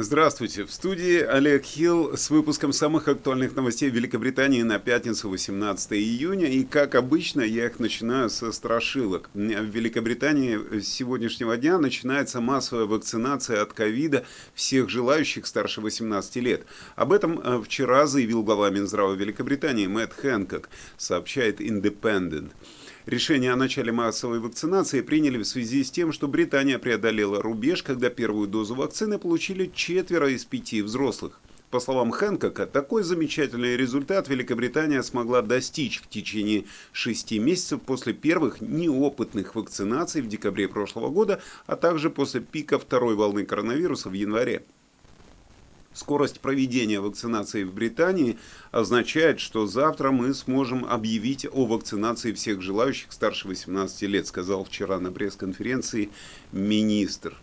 Здравствуйте. В студии Олег Хилл с выпуском самых актуальных новостей Великобритании на пятницу 18 июня. И как обычно, я их начинаю со страшилок. В Великобритании с сегодняшнего дня начинается массовая вакцинация от ковида всех желающих старше 18 лет. Об этом э, вчера заявил глава Минздрава Великобритании Мэтт Хэнкок, сообщает Independent. Решение о начале массовой вакцинации приняли в связи с тем, что Британия преодолела рубеж, когда первую дозу вакцины получили четверо из пяти взрослых. По словам Хэнкока, такой замечательный результат Великобритания смогла достичь в течение шести месяцев после первых неопытных вакцинаций в декабре прошлого года, а также после пика второй волны коронавируса в январе. Скорость проведения вакцинации в Британии означает, что завтра мы сможем объявить о вакцинации всех желающих старше 18 лет, сказал вчера на пресс-конференции министр.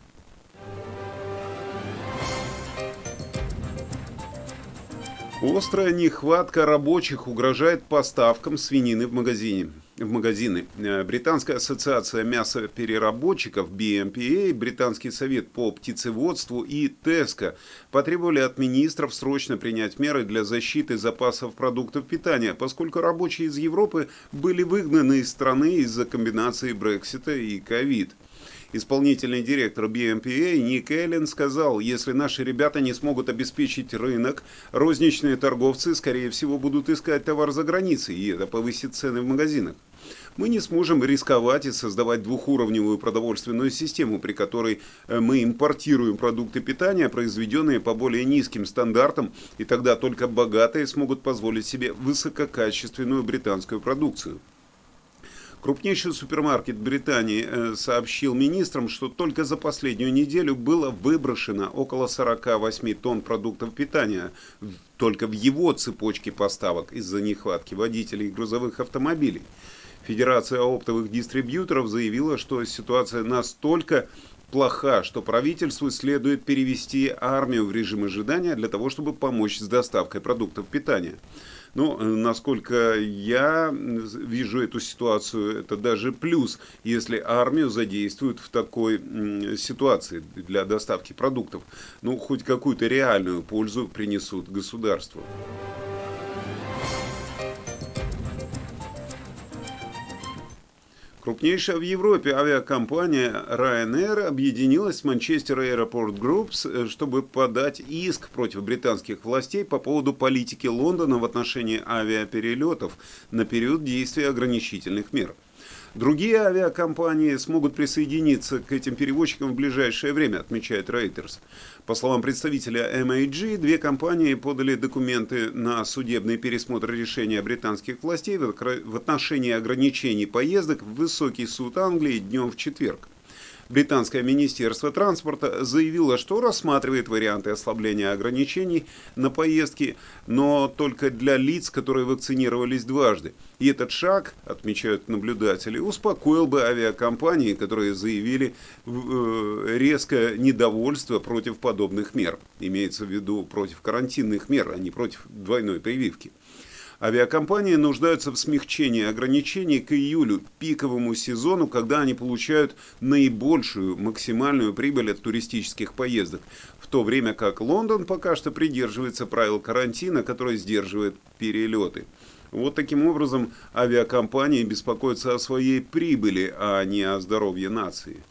Острая нехватка рабочих угрожает поставкам свинины в магазине в магазины. Э, Британская ассоциация мясопереработчиков BMPA, Британский совет по птицеводству и ТЭСКО потребовали от министров срочно принять меры для защиты запасов продуктов питания, поскольку рабочие из Европы были выгнаны из страны из-за комбинации Брексита и ковид. Исполнительный директор BMPA Ник Эллен сказал, если наши ребята не смогут обеспечить рынок, розничные торговцы, скорее всего, будут искать товар за границей, и это повысит цены в магазинах. Мы не сможем рисковать и создавать двухуровневую продовольственную систему, при которой э, мы импортируем продукты питания, произведенные по более низким стандартам, и тогда только богатые смогут позволить себе высококачественную британскую продукцию. Крупнейший супермаркет Британии э, сообщил министрам, что только за последнюю неделю было выброшено около 48 тонн продуктов питания только в его цепочке поставок из-за нехватки водителей грузовых автомобилей. Федерация оптовых дистрибьюторов заявила, что ситуация настолько плоха, что правительству следует перевести армию в режим ожидания для того, чтобы помочь с доставкой продуктов питания. Но, ну, насколько я вижу эту ситуацию, это даже плюс, если армию задействуют в такой ситуации для доставки продуктов. Ну, хоть какую-то реальную пользу принесут государству. Крупнейшая в Европе авиакомпания Ryanair объединилась с Manchester Airport Groups, э, чтобы подать иск против британских властей по поводу политики Лондона в отношении авиаперелетов на период действия ограничительных мер. Другие авиакомпании смогут присоединиться к этим перевозчикам в ближайшее время, отмечает Reuters. По словам представителя MAG, две компании подали документы на судебный пересмотр решения британских властей в отношении ограничений поездок в высокий суд Англии днем в четверг. Британское министерство транспорта заявило, что рассматривает варианты ослабления ограничений на поездки, но только для лиц, которые вакцинировались дважды. И этот шаг, отмечают наблюдатели, успокоил бы авиакомпании, которые заявили э, резкое недовольство против подобных мер. Имеется в виду против карантинных мер, а не против двойной прививки. Авиакомпании нуждаются в смягчении ограничений к июлю, пиковому сезону, когда они получают наибольшую максимальную прибыль от туристических поездок, в то время как Лондон пока что придерживается правил карантина, который сдерживает перелеты. Вот таким образом авиакомпании беспокоятся о своей прибыли, а не о здоровье нации.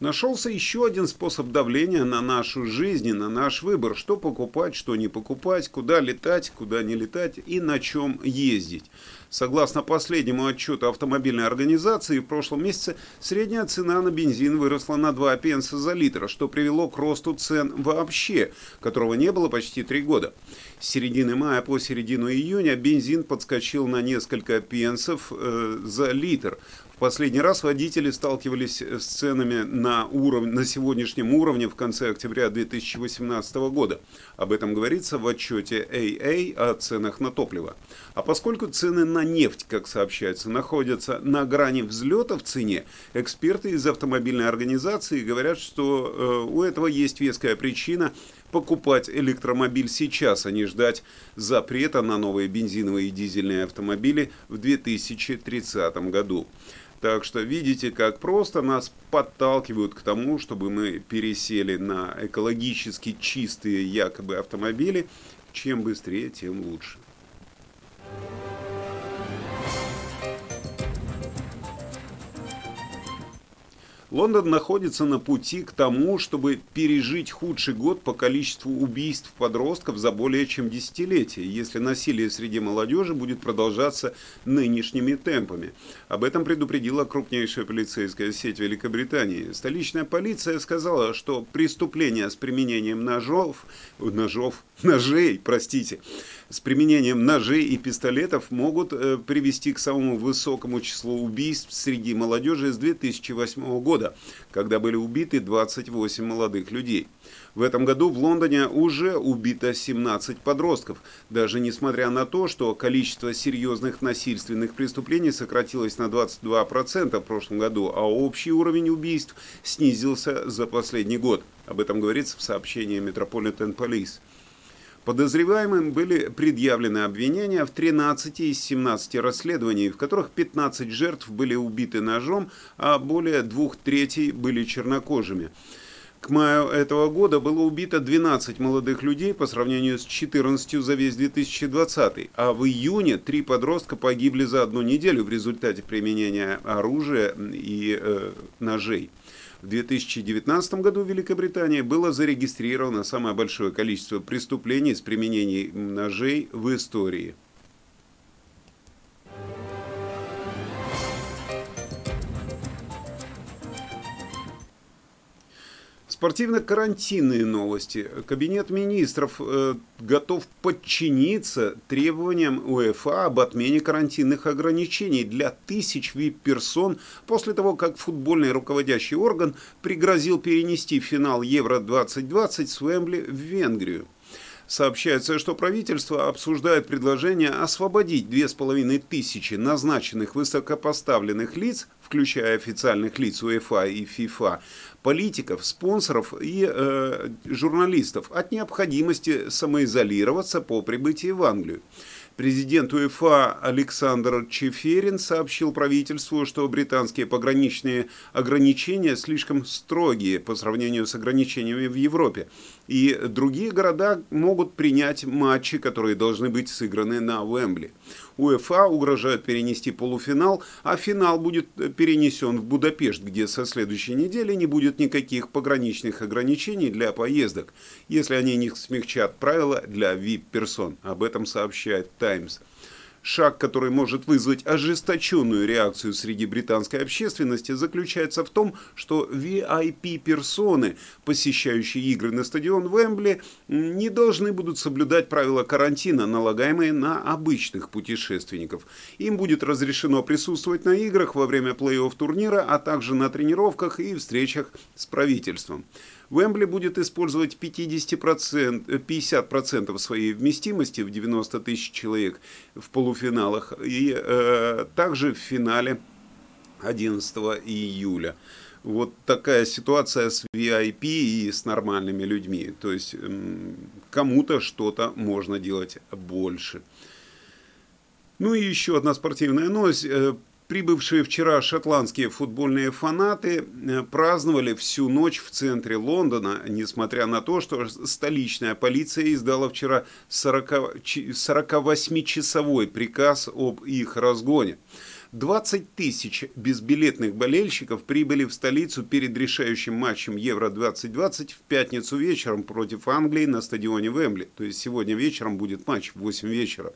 Нашелся еще один способ давления на нашу жизнь, на наш выбор, что покупать, что не покупать, куда летать, куда не летать и на чем ездить. Согласно последнему отчету автомобильной организации, в прошлом месяце средняя цена на бензин выросла на 2 пенса за литр, что привело к росту цен вообще, которого не было почти 3 года. С середины мая по середину июня бензин подскочил на несколько пенсов э, за литр Последний раз водители сталкивались с ценами на, уров... на сегодняшнем уровне в конце октября 2018 года. Об этом говорится в отчете AA о ценах на топливо. А поскольку цены на нефть, как сообщается, находятся на грани взлета в цене, эксперты из автомобильной организации говорят, что э, у этого есть веская причина покупать электромобиль сейчас, а не ждать запрета на новые бензиновые и дизельные автомобили в 2030 году. Так что видите, как просто нас подталкивают к тому, чтобы мы пересели на экологически чистые якобы автомобили. Чем быстрее, тем лучше. Лондон находится на пути к тому, чтобы пережить худший год по количеству убийств подростков за более чем десятилетие, если насилие среди молодежи будет продолжаться нынешними темпами. Об этом предупредила крупнейшая полицейская сеть Великобритании. Столичная полиция сказала, что преступления с применением ножов, ножов, ножей, простите, с применением ножей и пистолетов могут э, привести к самому высокому числу убийств среди молодежи с 2008 года, когда были убиты 28 молодых людей. В этом году в Лондоне уже убито 17 подростков, даже несмотря на то, что количество серьезных насильственных преступлений сократилось на 22% в прошлом году, а общий уровень убийств снизился за последний год. Об этом говорится в сообщении Metropolitan Police. Подозреваемым были предъявлены обвинения в 13 из 17 расследований, в которых 15 жертв были убиты ножом, а более двух третей были чернокожими. К маю этого года было убито 12 молодых людей по сравнению с 14 за весь 2020, а в июне три подростка погибли за одну неделю в результате применения оружия и э, ножей. В 2019 году в Великобритании было зарегистрировано самое большое количество преступлений с применением ножей в истории. Спортивно-карантинные новости. Кабинет министров э, готов подчиниться требованиям УЕФА об отмене карантинных ограничений для тысяч вип-персон после того, как футбольный руководящий орган пригрозил перенести финал Евро-2020 с Вембли в Венгрию. Сообщается, что правительство обсуждает предложение освободить 2500 назначенных высокопоставленных лиц, включая официальных лиц УЕФА и ФИФА, политиков, спонсоров и э, журналистов от необходимости самоизолироваться по прибытии в Англию. Президент УЕФА Александр Чеферин сообщил правительству, что британские пограничные ограничения слишком строгие по сравнению с ограничениями в Европе, и другие города могут принять матчи, которые должны быть сыграны на Уэмбли. УЕФА угрожает перенести полуфинал, а финал будет перенесен в Будапешт, где со следующей недели не будет никаких пограничных ограничений для поездок, если они не смягчат правила для VIP-персон. Об этом сообщает Times. Шаг, который может вызвать ожесточенную реакцию среди британской общественности, заключается в том, что VIP-персоны, посещающие игры на стадион Вембли, не должны будут соблюдать правила карантина, налагаемые на обычных путешественников. Им будет разрешено присутствовать на играх во время плей-офф турнира, а также на тренировках и встречах с правительством. Вембли будет использовать 50%, 50% своей вместимости в 90 тысяч человек в полуфиналах и э, также в финале 11 июля. Вот такая ситуация с VIP и с нормальными людьми. То есть кому-то что-то можно делать больше. Ну и еще одна спортивная новость. Прибывшие вчера шотландские футбольные фанаты э, праздновали всю ночь в центре Лондона, несмотря на то, что столичная полиция издала вчера 48-часовой приказ об их разгоне. 20 тысяч безбилетных болельщиков прибыли в столицу перед решающим матчем Евро-2020 в пятницу вечером против Англии на стадионе Вембли. То есть сегодня вечером будет матч в 8 вечера.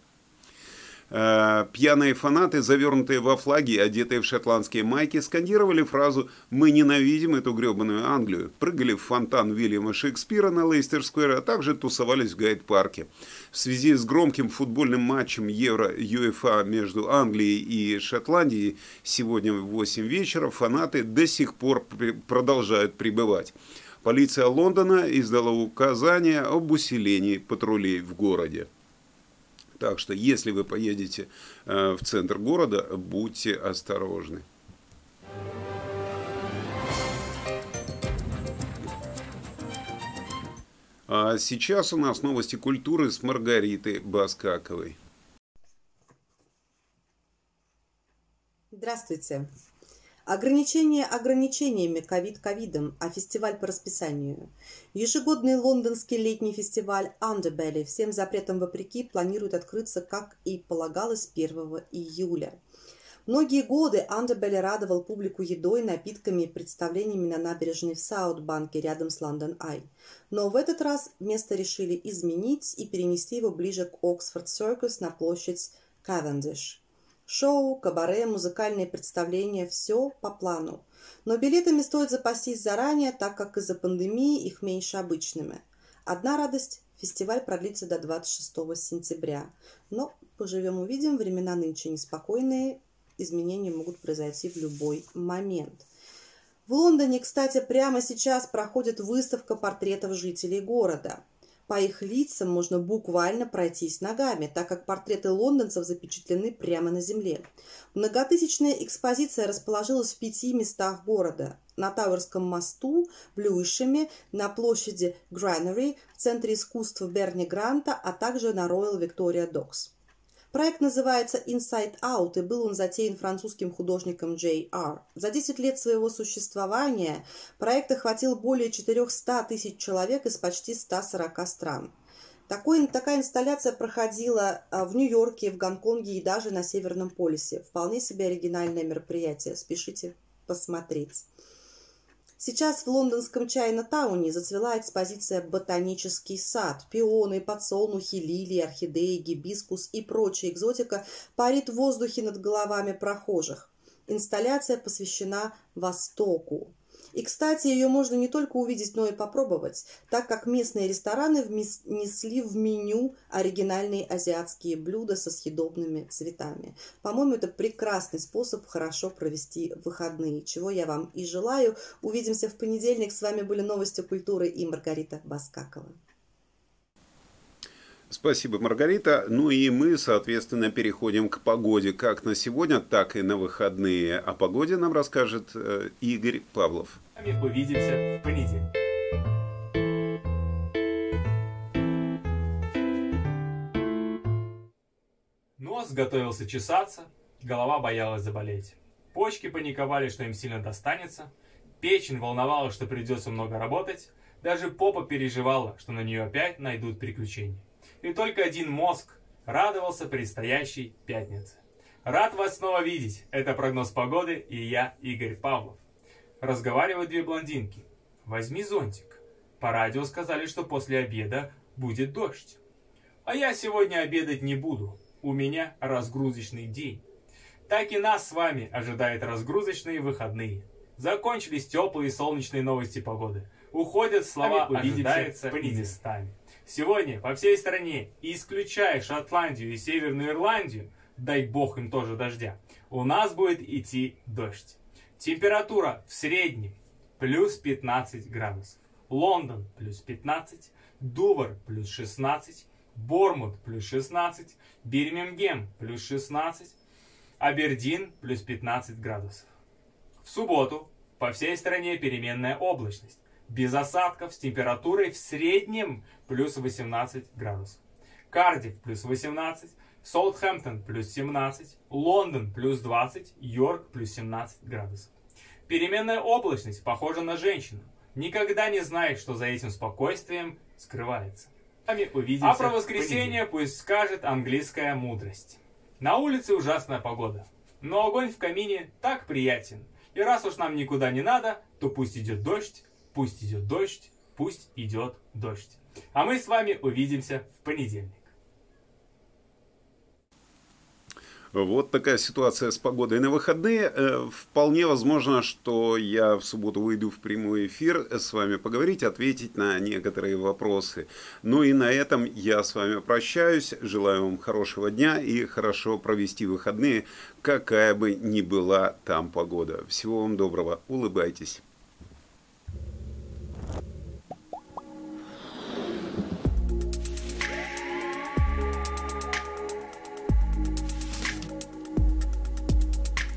Э, пьяные фанаты, завернутые во флаги, одетые в шотландские майки, скандировали фразу «Мы ненавидим эту гребаную Англию», прыгали в фонтан Вильяма Шекспира на Лейстер-сквер, а также тусовались в Гайд-парке. В связи с громким футбольным матчем Евро-ЮЭФА между Англией и Шотландией сегодня в 8 вечера фанаты до сих пор продолжают пребывать. Полиция Лондона издала указание об усилении патрулей в городе. Так что, если вы поедете э, в центр города, будьте осторожны. А сейчас у нас новости культуры с Маргаритой Баскаковой. Здравствуйте. Ограничения ограничениями, ковид ковидом, а фестиваль по расписанию. Ежегодный лондонский летний фестиваль Underbelly всем запретам вопреки планирует открыться, как и полагалось, 1 июля. Многие годы Underbelly радовал публику едой, напитками и представлениями на набережной в Саутбанке рядом с Лондон Ай. Но в этот раз место решили изменить и перенести его ближе к Оксфорд Circus на площадь Кавендиш. Шоу, кабаре, музыкальные представления – все по плану. Но билетами стоит запастись заранее, так как из-за пандемии их меньше обычными. Одна радость – фестиваль продлится до 26 сентября. Но, поживем увидим, времена нынче неспокойные, изменения могут произойти в любой момент. В Лондоне, кстати, прямо сейчас проходит выставка портретов жителей города – по их лицам можно буквально пройтись ногами, так как портреты лондонцев запечатлены прямо на земле. Многотысячная экспозиция расположилась в пяти местах города. На Тауэрском мосту, в Льюишеме, на площади Гранери, в Центре искусства Берни Гранта, а также на Royal Victoria Docks. Проект называется Inside Out, и был он затеян французским художником Ар. За 10 лет своего существования проект охватил более 400 тысяч человек из почти 140 стран. Такой, такая инсталляция проходила а, в Нью-Йорке, в Гонконге и даже на Северном полюсе. Вполне себе оригинальное мероприятие. Спешите посмотреть. Сейчас в лондонском Чайна-тауне зацвела экспозиция «Ботанический сад». Пионы, подсолнухи, лилии, орхидеи, гибискус и прочая экзотика парит в воздухе над головами прохожих. Инсталляция посвящена Востоку. И, кстати, ее можно не только увидеть, но и попробовать, так как местные рестораны внесли в меню оригинальные азиатские блюда со съедобными цветами. По-моему, это прекрасный способ хорошо провести выходные, чего я вам и желаю. Увидимся в понедельник. С вами были новости культуры и Маргарита Баскакова. Спасибо, Маргарита. Ну и мы, соответственно, переходим к погоде как на сегодня, так и на выходные. О погоде нам расскажет э, Игорь Павлов. Увидимся в понедельник. Нос готовился чесаться, голова боялась заболеть. Почки паниковали, что им сильно достанется. Печень волновала, что придется много работать. Даже попа переживала, что на нее опять найдут приключения и только один мозг радовался предстоящей пятнице. Рад вас снова видеть. Это прогноз погоды и я, Игорь Павлов. Разговаривают две блондинки. Возьми зонтик. По радио сказали, что после обеда будет дождь. А я сегодня обедать не буду. У меня разгрузочный день. Так и нас с вами ожидает разгрузочные выходные. Закончились теплые солнечные новости погоды. Уходят слова «ожидается» и местами. Сегодня по всей стране, исключая Шотландию и Северную Ирландию, дай бог им тоже дождя, у нас будет идти дождь. Температура в среднем плюс 15 градусов. Лондон плюс 15, Дувр плюс 16, Бормут плюс 16, Бирмингем плюс 16, Абердин плюс 15 градусов. В субботу по всей стране переменная облачность без осадков с температурой в среднем плюс 18 градусов. Кардив плюс 18, Солтхэмптон плюс 17, Лондон плюс 20, Йорк плюс 17 градусов. Переменная облачность похожа на женщину. Никогда не знает, что за этим спокойствием скрывается. А про воскресенье пусть скажет английская мудрость. На улице ужасная погода, но огонь в камине так приятен. И раз уж нам никуда не надо, то пусть идет дождь, Пусть идет дождь, пусть идет дождь. А мы с вами увидимся в понедельник. Вот такая ситуация с погодой на выходные. Э, вполне возможно, что я в субботу выйду в прямой эфир с вами поговорить, ответить на некоторые вопросы. Ну и на этом я с вами прощаюсь. Желаю вам хорошего дня и хорошо провести выходные, какая бы ни была там погода. Всего вам доброго. Улыбайтесь.